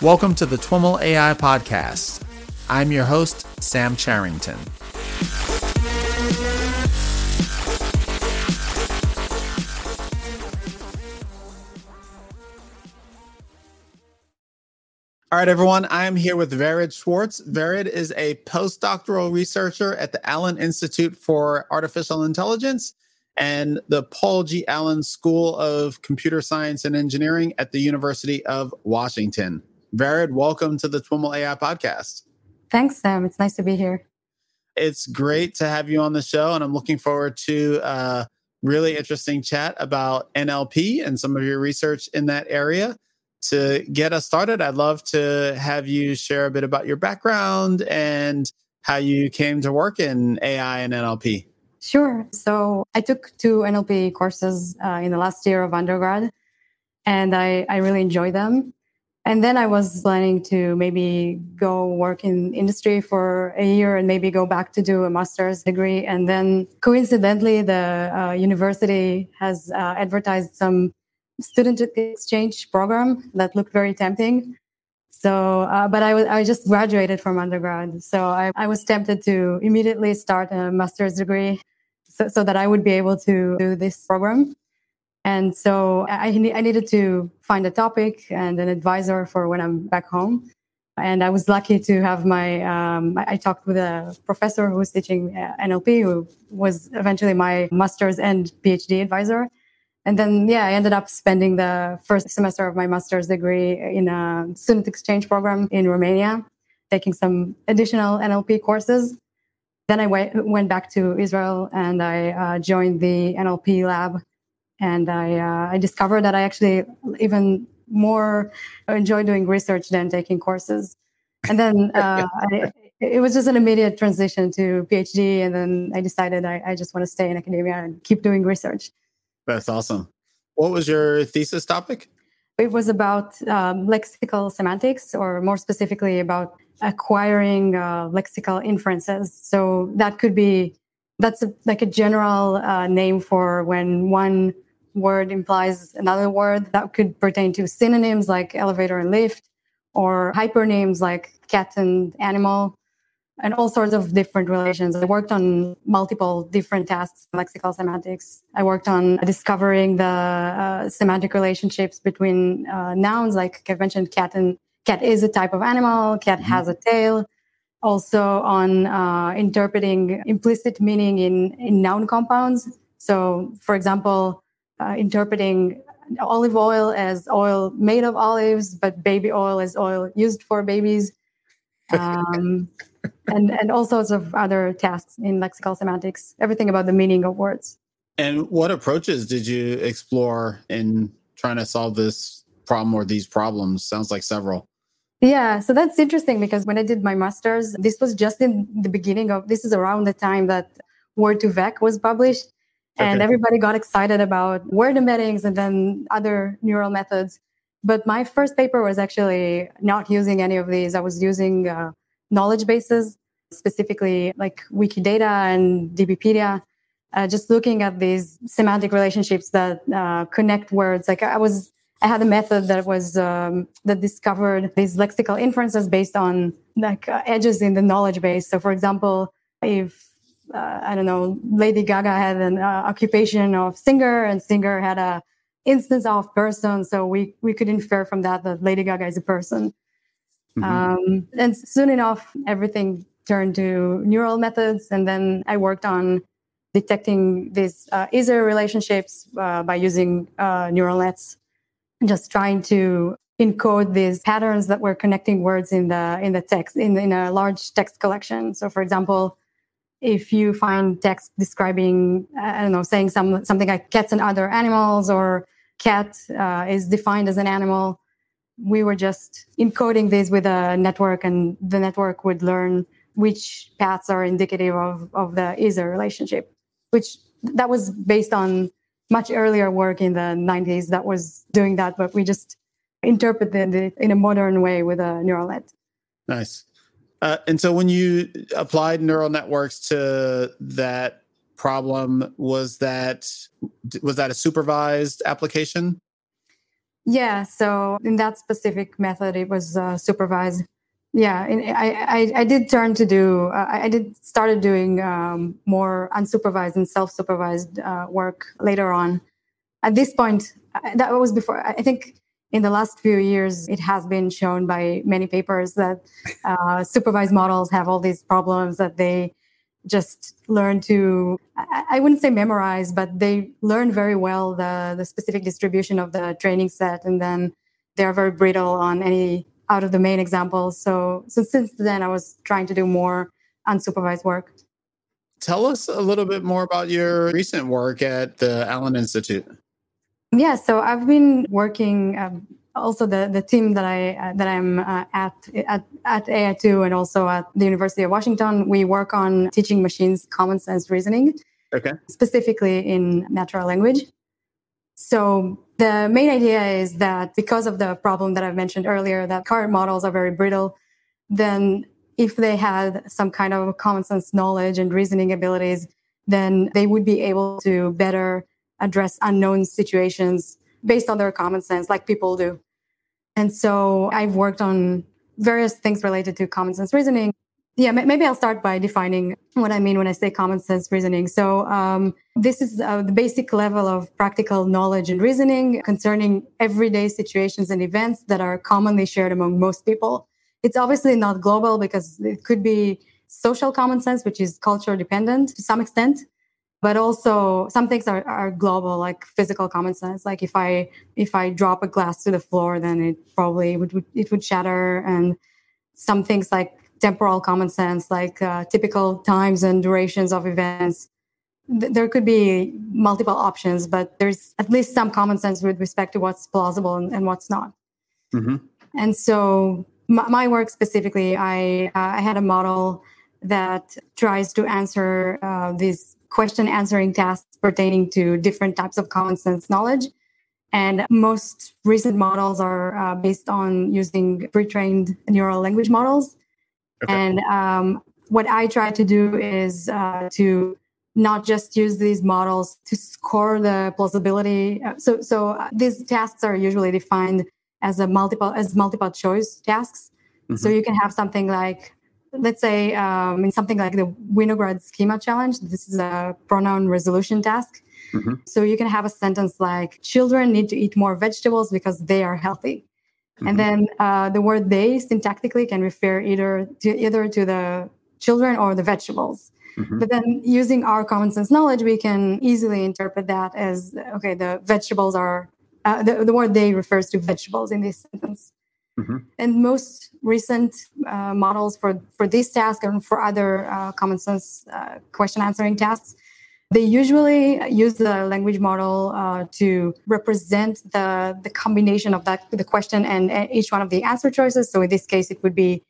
Welcome to the TWIML AI Podcast. I'm your host, Sam Charrington. All right, everyone. I am here with Vered Shwartz. Vered is a postdoctoral researcher at the Allen Institute for Artificial Intelligence and the Paul G. Allen School of Computer Science and Engineering at the University of Washington. Vered, welcome to the TWIML AI podcast. Thanks, Sam. It's nice to be here. It's great to have you on the show, and I'm looking forward to a really interesting chat about NLP and some of your research in that area. To get us started, I'd love to have you share a bit about your background and how you came to work in AI and NLP. Sure. So I took two NLP courses uh, in the last year of undergrad, and I, I really enjoyed them. And then I was planning to maybe go work in industry for a year and maybe go back to do a master's degree. And then coincidentally, the uh, university has uh, advertised some student exchange program that looked very tempting. So, uh, but I, w- I just graduated from undergrad. So I, I was tempted to immediately start a master's degree so, so that I would be able to do this program. And so I, I needed to find a topic and an advisor for when I'm back home. And I was lucky to have my, um, I talked with a professor who was teaching uh, NLP, who was eventually my master's and PhD advisor. And then, yeah, I ended up spending the first semester of my master's degree in a student exchange program in Romania, taking some additional NLP courses. Then I went back to Israel and I uh, joined the NLP lab and I uh, I discovered that I actually even more enjoy doing research than taking courses. And then uh, I, it was just an immediate transition to PhD, and then I decided I, I just want to stay in academia and keep doing research. That's awesome. What was your thesis topic? It was about um, lexical semantics, or more specifically, about acquiring uh, lexical inferences. So that could be that's a, like a general uh, name for when one word implies another word that could pertain to synonyms like elevator and lift or hypernyms like cat and animal and all sorts of different relations. I worked on multiple different tasks, lexical semantics. I worked on discovering the uh, semantic relationships between uh, nouns, like I've mentioned, cat and cat is a type of animal, cat mm-hmm. has a tail. Also on uh, interpreting implicit meaning in, in noun compounds. So, for example, uh, interpreting olive oil as oil made of olives, but baby oil as oil used for babies, um, and and all sorts of other tasks in lexical semantics. Everything about the meaning of words. And what approaches did you explore in trying to solve this problem or these problems? Sounds like several. Yeah, so that's interesting because when I did my master's, this was just in the beginning of this is around the time that Word2Vec was published. And okay. everybody got excited about word embeddings and then other neural methods. But my first paper was actually not using any of these. I was using uh, knowledge bases, specifically like Wikidata and DBpedia, uh, just looking at these semantic relationships that uh, connect words. Like I was, I had a method that was um, that discovered these lexical inferences based on like uh, edges in the knowledge base. So, for example, if uh, I don't know, Lady Gaga had an uh, occupation of singer, and singer had a instance of person. So we we could infer from that that Lady Gaga is a person. Mm-hmm. Um, and soon enough, everything turned to neural methods, and then I worked on detecting these uh, easier relationships uh, by using uh, neural nets, just trying to encode these patterns that were connecting words in the in the text in, in a large text collection. So, for example if you find text describing, I don't know, saying some something like cats and other animals or cat uh, is defined as an animal, we were just encoding this with a network, and the network would learn which paths are indicative of of the either relationship, which that was based on much earlier work in the 90s that was doing that, but we just interpreted it in a modern way with a neural net. Nice. Uh, and so when you applied neural networks to that problem, was that was that a supervised application? Yeah. So in that specific method, it was uh, supervised. Yeah, I, I, I did turn to do uh, I did started doing um, more unsupervised and self-supervised uh, work later on. At this point, that was before. I think in the last few years, it has been shown by many papers that uh, supervised models have all these problems that they just learn to I, wouldn't say memorize but they learn very well the the specific distribution of the training set and then they're very brittle on any out of the main examples. So so since then i was trying to do more unsupervised work. Tell us a little bit more about your recent work at the allen institute yeah so i've been working um, also the, the team that I uh, that I'm uh, at, at at AI2 and also at the University of Washington, we work on teaching machines common sense reasoning. Okay. Specifically in natural language. So the main idea is that because of the problem that I've mentioned earlier, that current models are very brittle, then if they had some kind of common sense knowledge and reasoning abilities, then they would be able to better address unknown situations based on their common sense, like people do. And so I've worked on various things related to common sense reasoning. Yeah, maybe I'll start by defining what I mean when I say common sense reasoning. So, um, this is uh, the basic level of practical knowledge and reasoning concerning everyday situations and events that are commonly shared among most people. It's obviously not global because it could be social common sense, which is culture dependent to some extent but also some things are, are global like physical common sense. Like if i if i drop a glass to the floor then it probably would it would shatter. And some things like temporal common sense like uh, typical times and durations of events Th- there could be multiple options but there's at least some common sense with respect to what's plausible and, and what's not. Mm-hmm. and so my, my, work specifically i uh, i had a model that tries to answer uh, these question answering tasks pertaining to different types of common sense knowledge. And most recent models are uh, based on using pre trained neural language models. Okay. And um, what I try to do is uh, to not just use these models to score the plausibility. Uh, so, so uh, these tasks are usually defined as a multiple as multiple choice tasks. Mm-hmm. So you can have something like let's say um, in something like the Winograd schema challenge, this is a pronoun resolution task. Mm-hmm. So you can have a sentence like, children need to eat more vegetables because they are healthy. Mm-hmm. And then uh, the word they syntactically can refer either to either to the children or the vegetables. Mm-hmm. But then using our common sense knowledge, we can easily interpret that as okay, the vegetables are uh, the, the word they refers to vegetables in this sentence. Mm-hmm. And most recent uh, models for, for this task and for other uh, common sense uh, question answering tasks, they usually use the language model uh, to represent the, the combination of that the question and each one of the answer choices. So in this case, it would be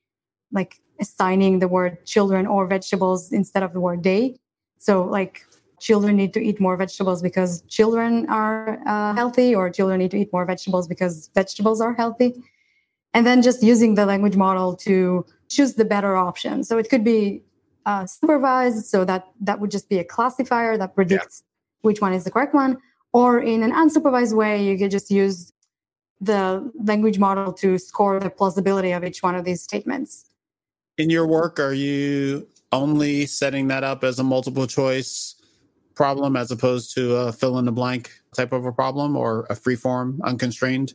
like assigning the word children or vegetables instead of the word day. So like children need to eat more vegetables because children are uh, healthy, or children need to eat more vegetables because vegetables are healthy and then just using the language model to choose the better option. So it could be uh, supervised, so that that would just be a classifier that predicts yeah. which one is the correct one, or in an unsupervised way, you could just use the language model to score the plausibility of each one of these statements. In your work, are you only setting that up as a multiple choice problem as opposed to a fill in the blank type of a problem or a free form unconstrained?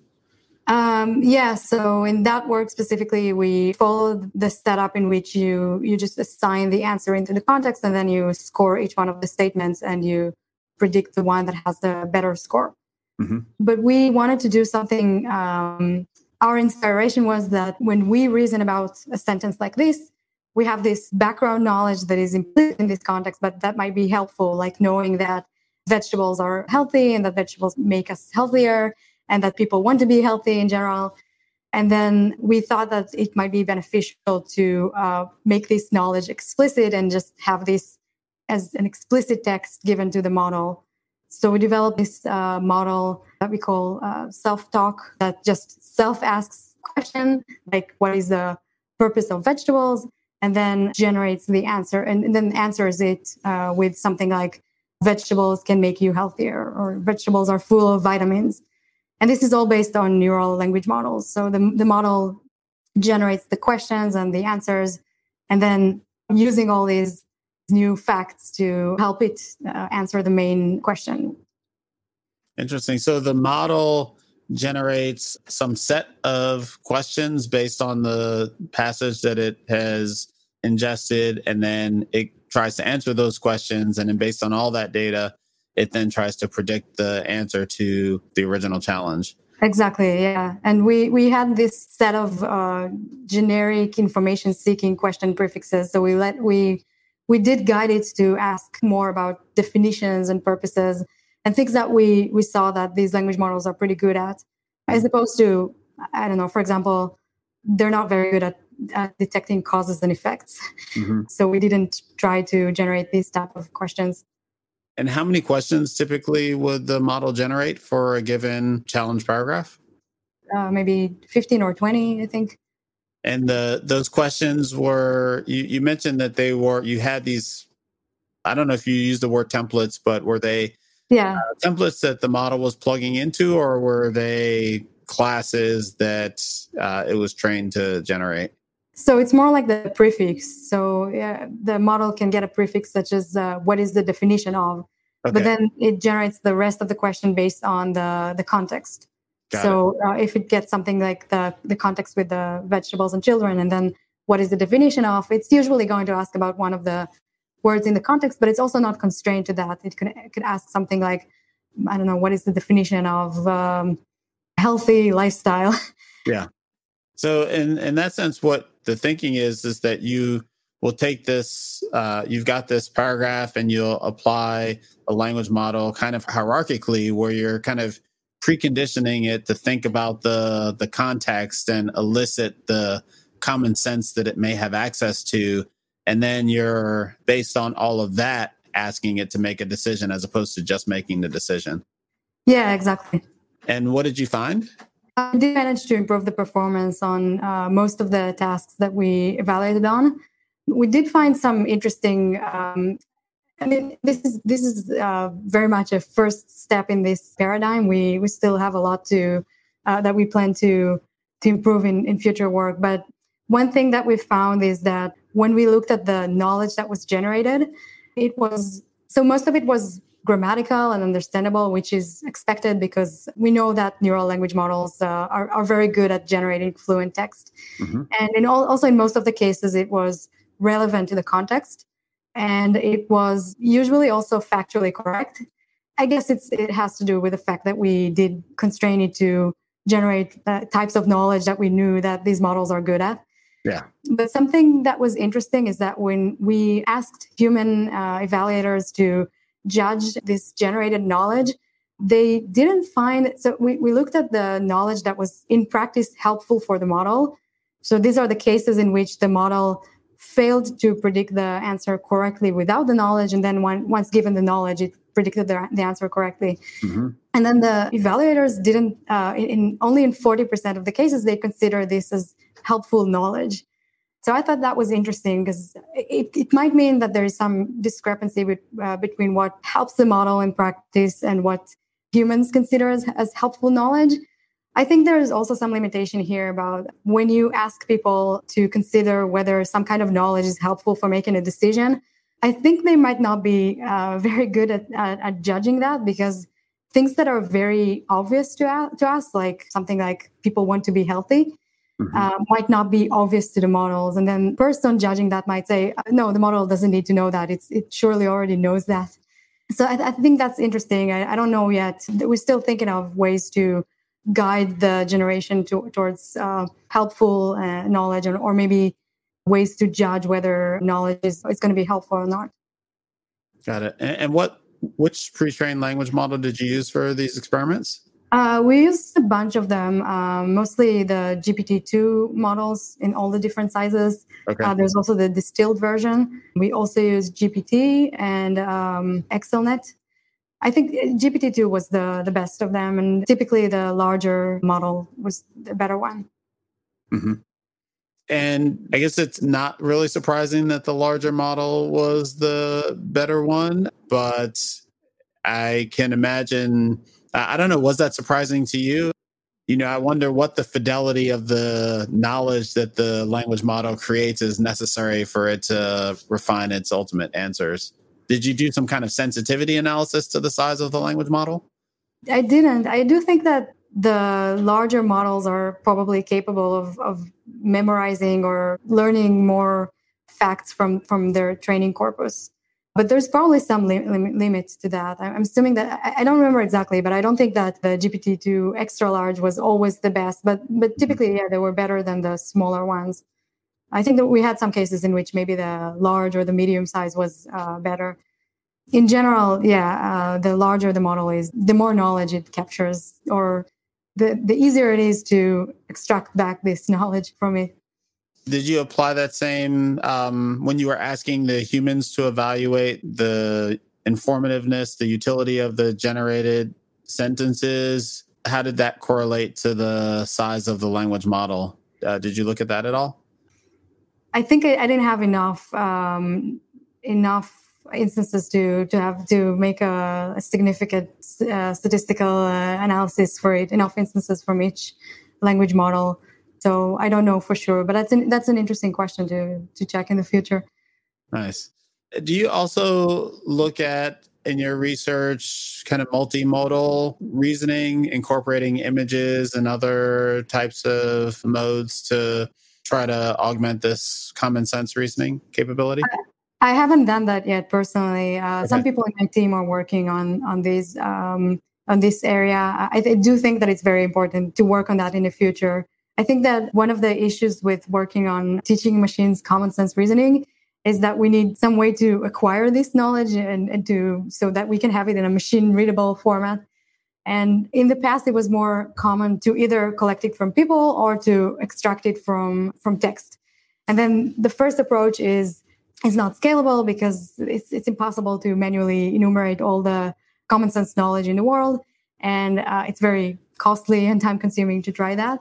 Um, yeah, so in that work specifically, we follow the setup in which you you just assign the answer into the context, and then you score each one of the statements, and you predict the one that has the better score. Mm-hmm. But we wanted to do something. Um, our inspiration was that when we reason about a sentence like this, we have this background knowledge that is implicit in this context, but that might be helpful, like knowing that vegetables are healthy and that vegetables make us healthier and that people want to be healthy in general. And then we thought that it might be beneficial to uh, make this knowledge explicit and just have this as an explicit text given to the model. So we developed this uh, model that we call uh, self-talk that just self-asks question like what is the purpose of vegetables and then generates the answer and, and then answers it uh, with something like vegetables can make you healthier or vegetables are full of vitamins And this is all based on neural language models. So the, the model generates the questions and the answers, and then using all these new facts to help it uh, answer the main question. Interesting. So the model generates some set of questions based on the passage that it has ingested, and then it tries to answer those questions. And then based on all that data, it then tries to predict the answer to the original challenge. Exactly, yeah. And we, we had this set of uh, generic information seeking question prefixes. So we let we we did guide it to ask more about definitions and purposes and things that we we saw that these language models are pretty good at as opposed to i don't know for example they're not very good at, at detecting causes and effects mm-hmm. so we didn't try to generate these type of questions and how many questions typically would the model generate for a given challenge paragraph? Uh, maybe 15 or 20 i think. And the those questions were you, you mentioned that they were you had these i don't know if you use the word templates but were they yeah. uh, templates that the model was plugging into or were they classes that uh, it was trained to generate so it's more like the prefix so yeah, the model can get a prefix such as uh, what is the definition of okay. but then it generates the rest of the question based on the the context Got so uh, if it gets something like the the context with the vegetables and children and then what is the definition of it's usually going to ask about one of the words in the context, but it's also not constrained to that. It could, it could ask something like, I don't know, what is the definition of um, healthy lifestyle? Yeah. So in in that sense, what the thinking is is that you will take this, uh, you've got this paragraph, and you'll apply a language model kind of hierarchically, where you're kind of preconditioning it to think about the the context and elicit the common sense that it may have access to. And then you're based on all of that asking it to make a decision as opposed to just making the decision. Yeah exactly. And what did you find i did manage to improve the performance on uh, most of the tasks that we evaluated on we did find some interesting um, I mean, this is this is uh, very much a first step in this paradigm. We we still have a lot to uh, that we plan to to improve in, in future work. But one thing that we found is that when we looked at the knowledge that was generated, it was so most of it was grammatical and understandable, which is expected because we know that neural language models uh, are, are very good at generating fluent text. Mm-hmm. And in all, also in most of the cases, it was relevant to the context. And it was usually also factually correct. I guess it's, it has to do with the fact that we did constrain it to generate uh, types of knowledge that we knew that these models are good at. Yeah. But something that was interesting is that when we asked human uh, evaluators to judge this generated knowledge, they didn't find so we, we looked at the knowledge that was in practice helpful for the model. So these are the cases in which the model failed to predict the answer correctly without the knowledge, and then once given the knowledge, it predicted the, the answer correctly. Mm-hmm. And then the evaluators didn't, uh, in, in only in 40% of the cases, they consider this as helpful knowledge. So I thought that was interesting because it, it might mean that there is some discrepancy with, uh, between what helps the model in practice and what humans consider as, as helpful knowledge. I think there is also some limitation here about when you ask people to consider whether some kind of knowledge is helpful for making a decision. I think they might not be uh, very good at, at, at, judging that because things that are very obvious to, to us, like something like people want to be healthy, mm-hmm. uh, might not be obvious to the models. And then person judging that might say, no, the model doesn't need to know that. It's, it surely already knows that. So I, I think that's interesting. I, I, don't know yet. We're still thinking of ways to guide the generation to, towards uh, helpful uh, knowledge or, or maybe ways to judge whether knowledge is, is going to be helpful or not. Got it. And, and what which pre-trained language model did you use for these experiments? Uh, we used a bunch of them, um, mostly the GPT-2 models in all the different sizes. Okay. Uh, there's also the distilled version. We also use GPT and um, XLNet. I think GPT-2 was the, the best of them, and typically the larger model was the better one. Mm-hmm. And I guess it's not really surprising that the larger model was the better one, but I can imagine I don't know. Was that surprising to you? You know, I wonder what the fidelity of the knowledge that the language model creates is necessary for it to refine its ultimate answers. Did you do some kind of sensitivity analysis to the size of the language model? I didn't. I do think that the larger models are probably capable of, of memorizing or learning more facts from, from their training corpus. But there's probably some li- limits to that. I'm assuming that I, I don't remember exactly, but I don't think that the GPT-2 extra large was always the best. But but typically, yeah, they were better than the smaller ones. I think that we had some cases in which maybe the large or the medium size was uh, better in general, yeah, uh, the larger the model is, the more knowledge it captures, or the, the easier it is to extract back this knowledge from it. Did you apply that same um, when you were asking the humans to evaluate the informativeness, the utility of the generated sentences? How did that correlate to the size of the language model? Uh, did you look at that at all? I think I, I didn't have enough um, enough instances to to have to make a, a significant uh, statistical uh, analysis for it. Enough instances from each language model. So I don't know for sure, but that's an that's an interesting question to to check in the future. Nice. Do you also look at in your research kind of multimodal reasoning, incorporating images and other types of modes to try to augment this common sense reasoning capability? I haven't done that yet personally. Uh, okay. Some people in my team are working on on this um, on this area. I, I, do think that it's very important to work on that in the future. I think that one of the issues with working on teaching machines common sense reasoning is that we need some way to acquire this knowledge and, and to so that we can have it in a machine readable format. And in the past, it was more common to either collect it from people or to extract it from from text. And then the first approach is is not scalable because it's, it's impossible to manually enumerate all the common sense knowledge in the world. And uh, it's very costly and time consuming to try that.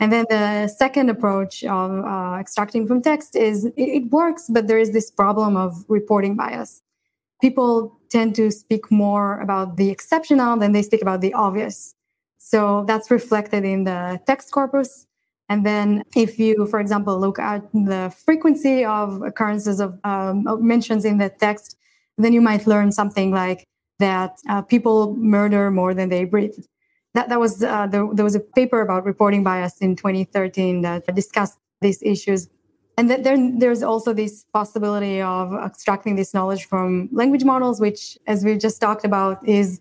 And then the second approach of uh, extracting from text is it, it, works, but there is this problem of reporting bias. People tend to speak more about the exceptional than they speak about the obvious. So that's reflected in the text corpus. And then, if you, for example, look at the frequency of occurrences of um, mentions in the text, then you might learn something like that uh, people murder more than they breathe. That, that was uh, there, there was a paper about reporting bias in 2013 that discussed these issues. And there, there's also this possibility of extracting this knowledge from language models, which, as we just talked about, is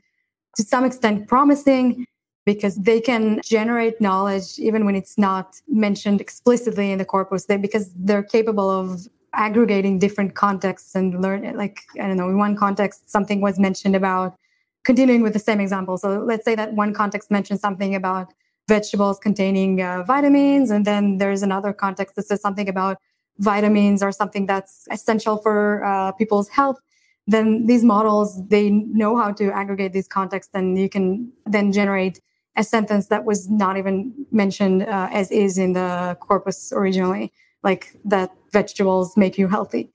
to some extent promising because they can generate knowledge even when it's not mentioned explicitly in the corpus they, because they're capable of aggregating different contexts and learn like i don't know in one context something was mentioned about continuing with the same example so let's say that one context mentions something about vegetables containing uh, vitamins and then there's another context that says something about vitamins or something that's essential for uh, people's health then these models they know how to aggregate these contexts and you can then generate a sentence that was not even mentioned uh, as is in the corpus originally, like that vegetables make you healthy.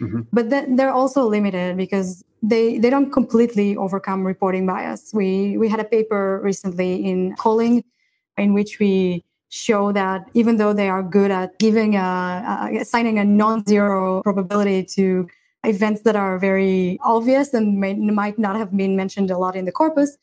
Mm-hmm. But then they're also limited because they they don't completely overcome reporting bias. We we had a paper recently in COLING in which we show that even though they are good at giving a, assigning a non-zero probability to events that are very obvious and may, might not have been mentioned a lot in the corpus,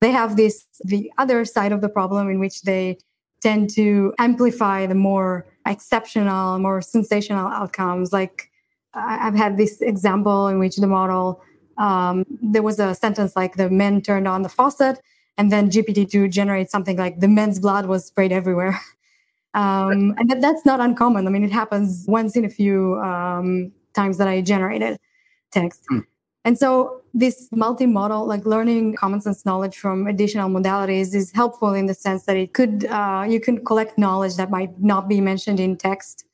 they have this the other side of the problem in which they tend to amplify the more exceptional more sensational outcomes like i've had this example in which the model um, there was a sentence like the men turned on the faucet and then gpt-2 generates something like the men's blood was sprayed everywhere um, and that, that's not uncommon i mean it happens once in a few um, times that i generated text mm. And so this multimodal, like learning common sense knowledge from additional modalities is helpful in the sense that it could, uh, you can collect knowledge that might not be mentioned in text.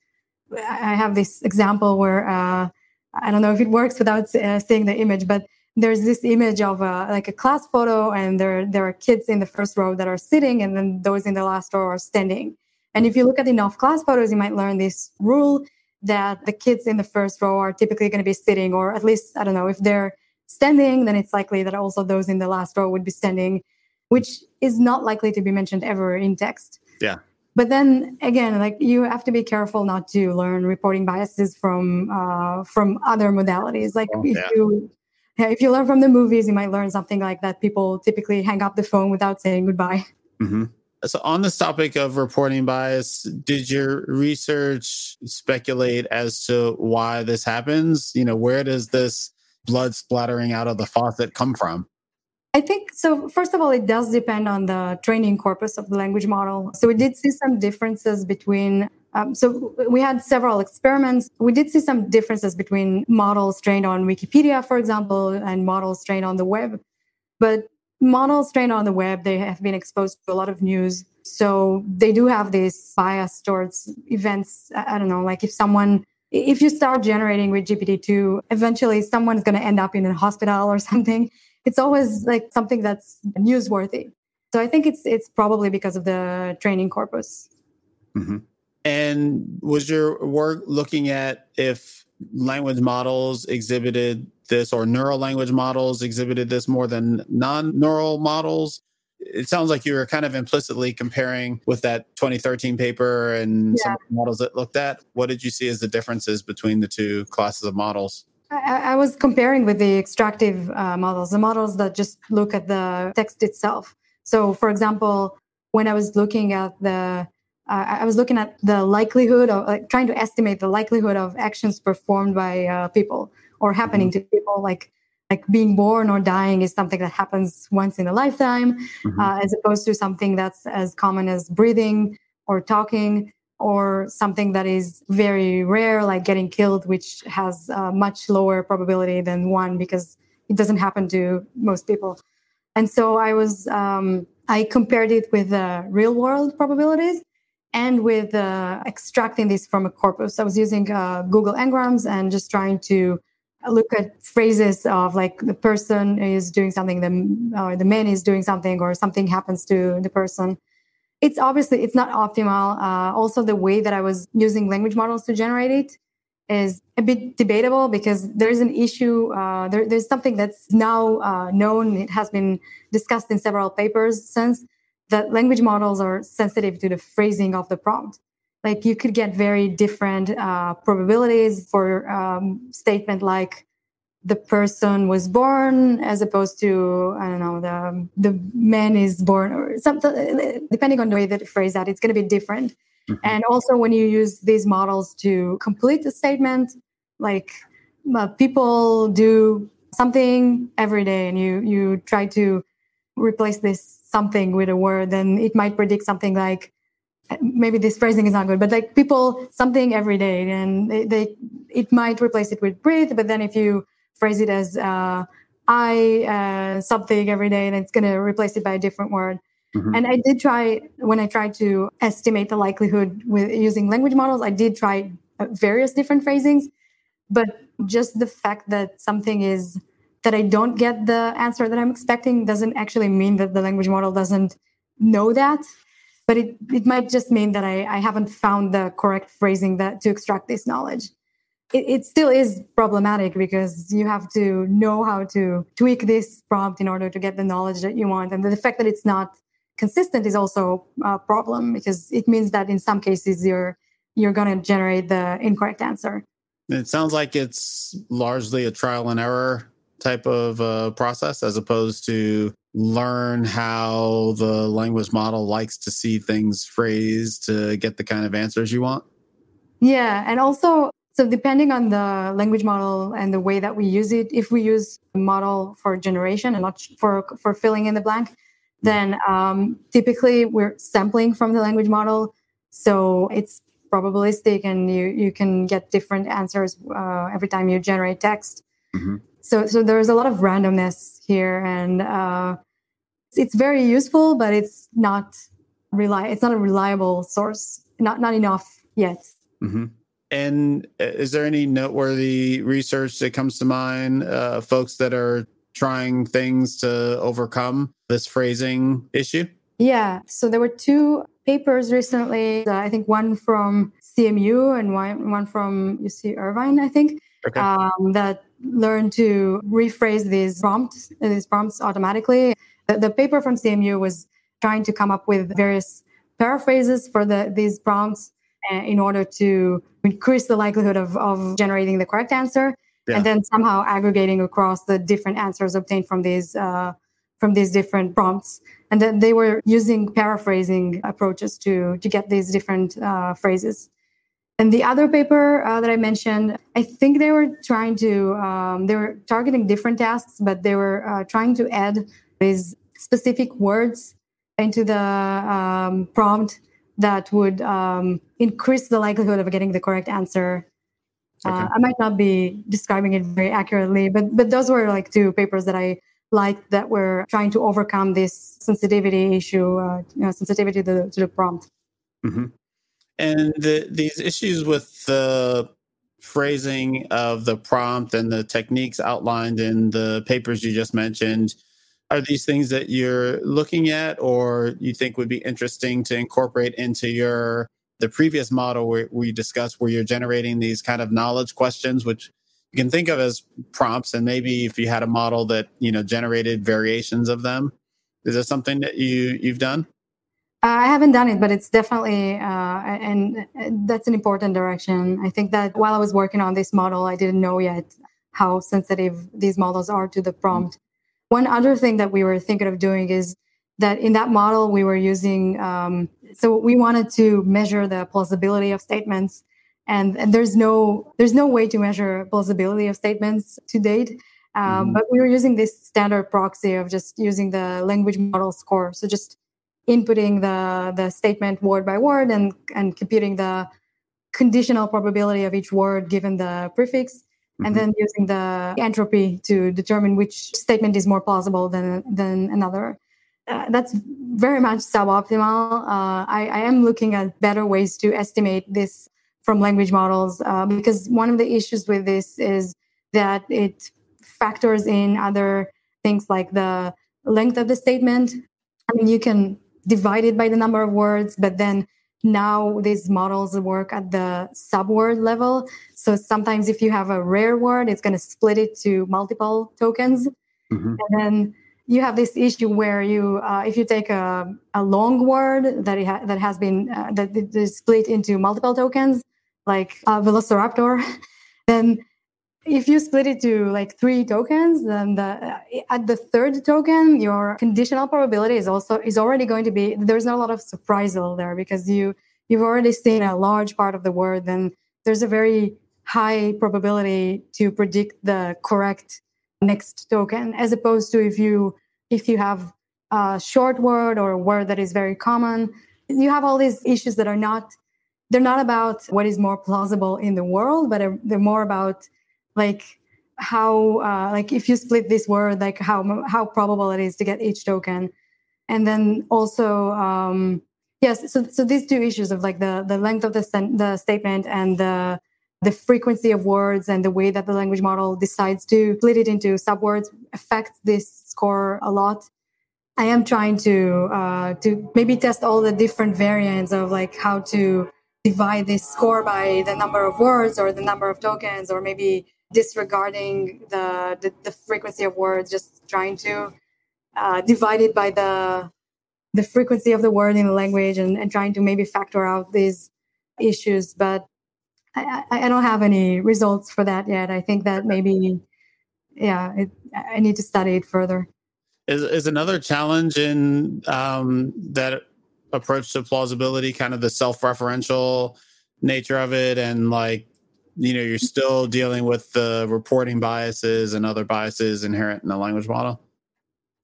I have this example where, uh, I don't know if it works without uh, seeing the image, but there's this image of a, like a class photo and there, there are kids in the first row that are sitting and then those in the last row are standing. And if you look at enough class photos, you might learn this rule that the kids in the first row are typically going to be sitting, or at least, I don't know, if they're standing, then it's likely that also those in the last row would be standing. which is not likely to be mentioned ever in text. Yeah. But then again, like you have to be careful not to learn reporting biases from uh, from other modalities. Like oh, if yeah. you if you learn from the movies, you might learn something like that. People typically hang up the phone without saying goodbye. Mm-hmm. So, on this topic of reporting bias, did your research speculate as to why this happens? You know, where does this blood splattering out of the faucet come from? I think so. First of all, it does depend on the training corpus of the language model. So we did see some differences between. Um, so we had several experiments. We did see some differences between models trained on Wikipedia, for example, and models trained on the web. But models trained on the web, they have been exposed to a lot of news. So they do have this bias towards events. I don't know, like if someone if you start generating with GPT-2, eventually someone's going to end up in a hospital or something it's always like something that's newsworthy. So I think it's it's probably because of the training corpus. Mm-hmm. And was your work looking at if language models exhibited this or neural language models exhibited this more than non-neural models? It sounds like you were kind of implicitly comparing with that 2013 paper and yeah. some models that looked at. What did you see as the differences between the two classes of models? I, I was comparing with the extractive uh, models, the models that just look at the text itself. So, for example, when I was looking at the uh, I was looking at the likelihood of like, trying to estimate the likelihood of actions performed by uh, people or happening mm-hmm. to people like like being born or dying is something that happens once in a lifetime mm-hmm. uh, as opposed to something that's as common as breathing or talking or something that is very rare, like getting killed, which has a much lower probability than one because it doesn't happen to most people. And so I was, um, I compared it with real world probabilities and with uh, extracting this from a corpus. I was using uh, Google Ngrams and just trying to look at phrases of like the person is doing something, the, or the man is doing something, or something happens to the person it's obviously it's not optimal. Uh, also the way that i was using language models to generate it is a bit debatable because there's an issue uh, there, there's something that's now uh, known. It has been discussed in several papers since that language models are sensitive to the phrasing of the prompt. Like you could get very different uh, probabilities for um, statement like the person was born as opposed to i don't know the the man is born or something depending on the way that you phrase that it's going to be different mm-hmm. and also when you use these models to complete the statement like uh, people do something every day and you you try to replace this something with a word then it might predict something like maybe this phrasing is not good but like people something every day and they, they it might replace it with breathe but then if you phrase it as uh, I uh, something every day, and it's going to replace it by a different word. Mm-hmm. And I did try when I tried to estimate the likelihood with using language models. I did try uh, various different phrasings, but just the fact that something is that I don't get the answer that I'm expecting doesn't actually mean that the language model doesn't know that. But it, it might just mean that I, I haven't found the correct phrasing that to extract this knowledge it, it, still is problematic because you have to know how to tweak this prompt in order to get the knowledge that you want. And the fact that it's not consistent is also a problem because it means that in some cases you're you're going to generate the incorrect answer. It sounds like it's largely a trial and error type of uh, process as opposed to learn how the language model likes to see things phrased to get the kind of answers you want. Yeah, and also so depending on the language model and the way that we use it, if we use a model for generation and not for for filling in the blank, then um, typically we're sampling from the language model. So it's probabilistic, and you you can get different answers uh, every time you generate text. Mm-hmm. So so there's a lot of randomness here, and uh, it's very useful, but it's not rely. It's not a reliable source. Not not enough yet. Mm-hmm. And uh, is there any noteworthy research that comes to mind, uh, folks that are trying things to overcome this phrasing issue? Yeah. So there were two papers recently. Uh, I think one from CMU and one, one from UC Irvine, I think, okay. um, that learned to rephrase these prompts, these prompts automatically. The paper from CMU was trying to come up with various paraphrases for the, these prompts uh, in order to increase the likelihood of, of generating the correct answer yeah. and then somehow aggregating across the different answers obtained from these uh, from these different prompts and then they were using paraphrasing approaches to to get these different uh, phrases and the other paper uh, that I mentioned, I think they were trying to, um, they were targeting different tasks, but they were uh, trying to add these specific words into the um, prompt that would um, increase the likelihood of getting the correct answer. Uh, okay. Uh, I might not be describing it very accurately, but but those were like two papers that I liked that were trying to overcome this sensitivity issue, uh, you know, sensitivity to the, to the prompt. Mm-hmm. And the, these issues with the phrasing of the prompt and the techniques outlined in the papers you just mentioned are these things that you're looking at or you think would be interesting to incorporate into your the previous model where we discussed where you're generating these kind of knowledge questions which you can think of as prompts and maybe if you had a model that you know generated variations of them is there something that you you've done I haven't done it, but it's definitely, uh, and that's an important direction. I think that while I was working on this model, I didn't know yet how sensitive these models are to the prompt. One other thing that we were thinking of doing is that in that model we were using, um, so we wanted to measure the plausibility of statements, and, and there's no there's no way to measure plausibility of statements to date. Um, mm-hmm. But we were using this standard proxy of just using the language model score. So just inputting the the statement word by word and and computing the conditional probability of each word given the prefix mm-hmm. and then using the entropy to determine which statement is more plausible than than another uh, that's very much suboptimal uh, I, I, am looking at better ways to estimate this from language models uh, because one of the issues with this is that it factors in other things like the length of the statement I mean, you can divided by the number of words, but then now these models work at the subword level. So sometimes if you have a rare word, it's going to split it to multiple tokens. Mm-hmm. And then you have this issue where you, uh, if you take a, a long word that ha- that has been uh, that is split into multiple tokens, like a Velociraptor, then if you split it to like three tokens then the at the third token your conditional probability is also is already going to be there's not a lot of surprisal there because you you've already seen a large part of the word then there's a very high probability to predict the correct next token as opposed to if you if you have a short word or a word that is very common. You have all these issues that are not they're not about what is more plausible in the world but they're more about like how uh, like if you split this word like how how probable it is to get each token. And then also um yes so so these two issues of like the the length of the sen- the statement and the the frequency of words and the way that the language model decides to split it into subwords affects this score a lot i am trying to uh, to maybe test all the different variants of like how to divide this score by the number of words or the number of tokens or maybe disregarding the, the, the frequency of words, just trying to uh, divide it by the the frequency of the word in the language and, and trying to maybe factor out these issues. But I, I, don't have any results for that yet. I think that maybe, yeah, it, I need to study it further. Is, is another challenge in um, that approach to plausibility, kind of the self referential nature of it, and like you know you're still dealing with the reporting biases and other biases inherent in the language model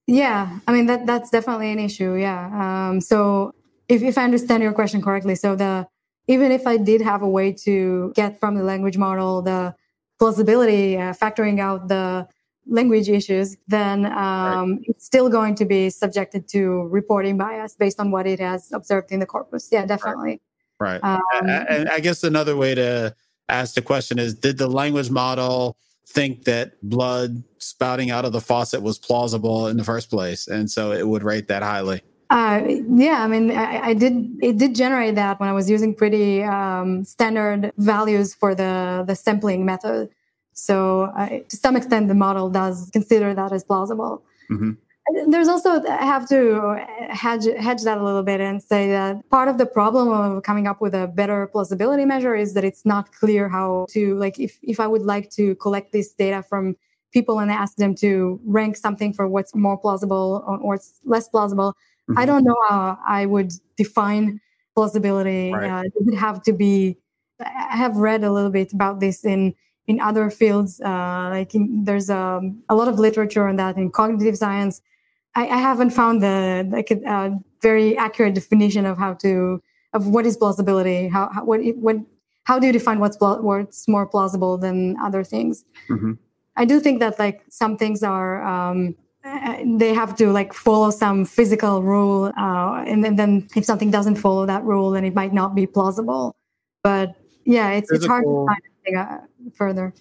yeah i mean that that's definitely an issue yeah um, so if, if i understand your question correctly so the even if i did have a way to get from the language model the plausibility uh, factoring out the language issues then um, right. it's still going to be subjected to reporting bias based on what it has observed in the corpus. Yeah definitely. Right, right. Um, and i guess another way to ask the question is did the language model think that blood spouting out of the faucet was plausible in the first place? And so it would rate that highly uh, yeah, I mean, I, I, did. It did generate that when I was using pretty um, standard values for the the sampling method. So, uh, to some extent, the model does consider that as plausible. Mm-hmm. there's also I have to hedge hedge that a little bit and say that part of the problem of coming up with a better plausibility measure is that it's not clear how to like if if I would like to collect this data from people and ask them to rank something for what's more plausible or, what's less plausible, mm-hmm. I don't know how I would define plausibility. Right. Uh, it would have to be. I have read a little bit about this in in other fields. Uh, like in, there's um, a lot of literature on that in cognitive science. I, I haven't found the like a, a, very accurate definition of how to of what is plausibility. How, how what what how do you define what's what's more plausible than other things? Mm-hmm. I do think that like some things are. Um, they have to like follow some physical rule uh, and, then, then if something doesn't follow that rule then it might not be plausible but yeah it's, it's hard to find uh, further.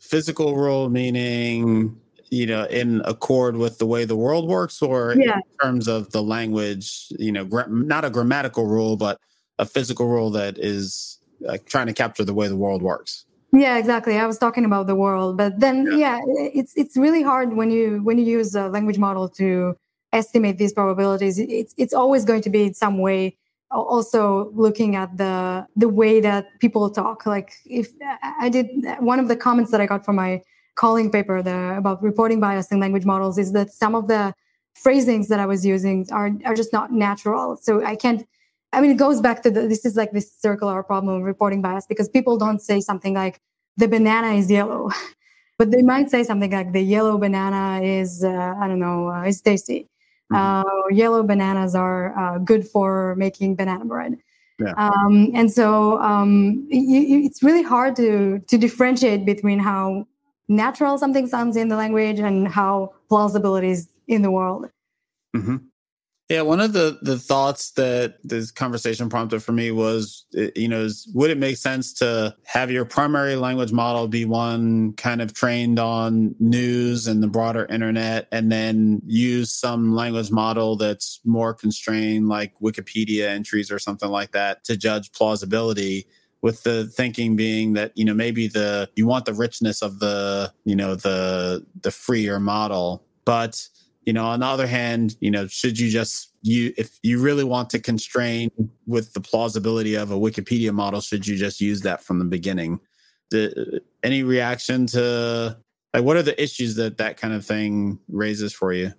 Physical rule meaning you know in accord with the way the world works or yeah. in terms of the language you know gra- not a grammatical rule but a physical rule that is uh, trying to capture the way the world works yeah exactly. I was talking about the world but then yeah. yeah, it's it's really hard when you when you use a language model to estimate these probabilities. It's it's always going to be in some way also looking at the the way that people talk. Like if i did one of the comments that i got from my COLING paper the, about reporting bias in language models is that some of the phrasings that i was using are are just not natural. So i can't i mean it goes back to the, this is like this circular problem of reporting bias because people don't say something like the banana is yellow but they might say something like the yellow banana is uh, i don't know uh, is tasty Mm-hmm. Uh, yellow bananas are uh, good for making banana bread. Yeah. Um, and so um, it's really hard to to differentiate between how natural something sounds in the language and how plausible it is in the world. Mm-hmm. Yeah, one of the the thoughts that this conversation prompted for me was, eh, you know, is, would it make sense to have your primary language model be one kind of trained on news and the broader internet, and then use some language model that's more constrained, like Wikipedia entries or something like that, to judge plausibility? with the thinking being that you know maybe the you want the richness of the you know the the freer model but you know on the other hand you know should you just you if you really want to constrain with the plausibility of a wikipedia model should you just use that from the beginning? The, any reaction to like what are the issues that that kind of thing raises for you?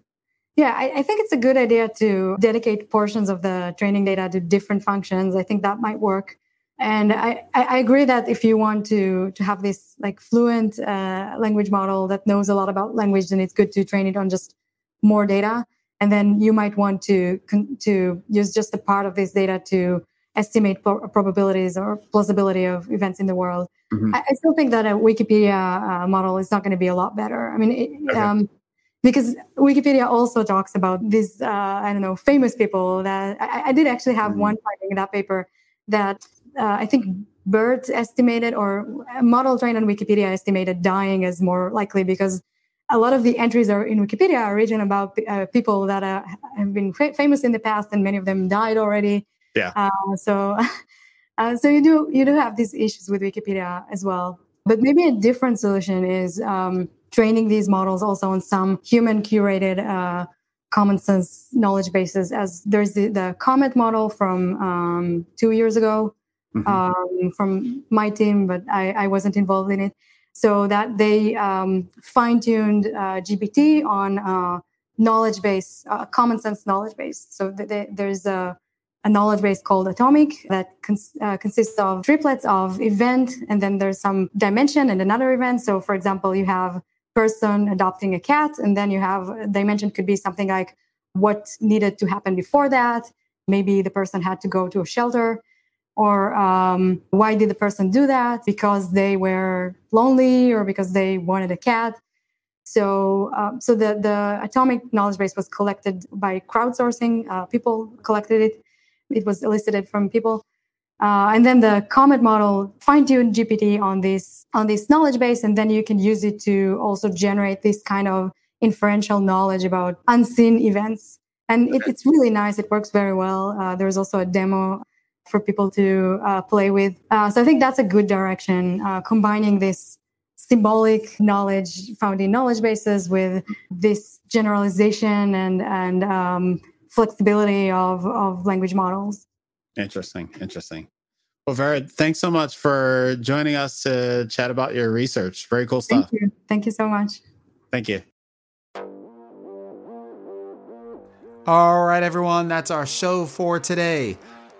Yeah I, I think it's a good idea to dedicate portions of the training data to different functions. I think that might work. And I, I agree that if you want to to have this like fluent uh, language model that knows a lot about language, then it's good to train it on just more data and then you might want to to use just a part of this data to estimate pro- probabilities or plausibility of events in the world. Mm-hmm. I, I, still think that a Wikipedia uh, model is not going to be a lot better. I mean, it, okay. um, because Wikipedia also talks about these uh, I don't know famous people that I, I did actually have mm-hmm. one finding in that paper that uh, I think BERT estimated or a model trained on Wikipedia estimated dying as more likely because a lot of the entries are in Wikipedia are written about uh, people that uh, have been fa- famous in the past, and many of them died already. Yeah. Uh, so, uh, so you do you do have these issues with Wikipedia as well. But maybe a different solution is um, training these models also on some human curated uh, common sense knowledge bases. As there's the, the Comet model from um, two years ago mm-hmm. um, from my team, but I, I wasn't involved in it so that they um, fine-tuned uh, GPT on uh, knowledge base, uh, common sense knowledge base. So they, there's a, a, knowledge base called Atomic that cons- uh, consists of triplets of event, and then there's some dimension and another event. So, for example, you have person adopting a cat, and then you have dimension could be something like what needed to happen before that. Maybe the person had to go to a shelter or um, why did the person do that? Because they were lonely or because they wanted a cat. So um, so the the atomic knowledge base was collected by crowdsourcing. Uh, people collected it. It was elicited from people. Uh, and then the comet model fine-tuned gpt on this on this knowledge base and then you can use it to also generate this kind of inferential knowledge about unseen events. And it, it's really nice. It works very well. Uh, there's also a demo for people to uh, play with. Uh, so I think that's a good direction, uh, combining this symbolic knowledge found in knowledge bases with this generalization and and um, flexibility of of language models. Interesting, interesting. Well, Vered, thanks so much for joining us to chat about your research. Very cool stuff. Thank you. Thank you so much. Thank you. All right, everyone, that's our show for today.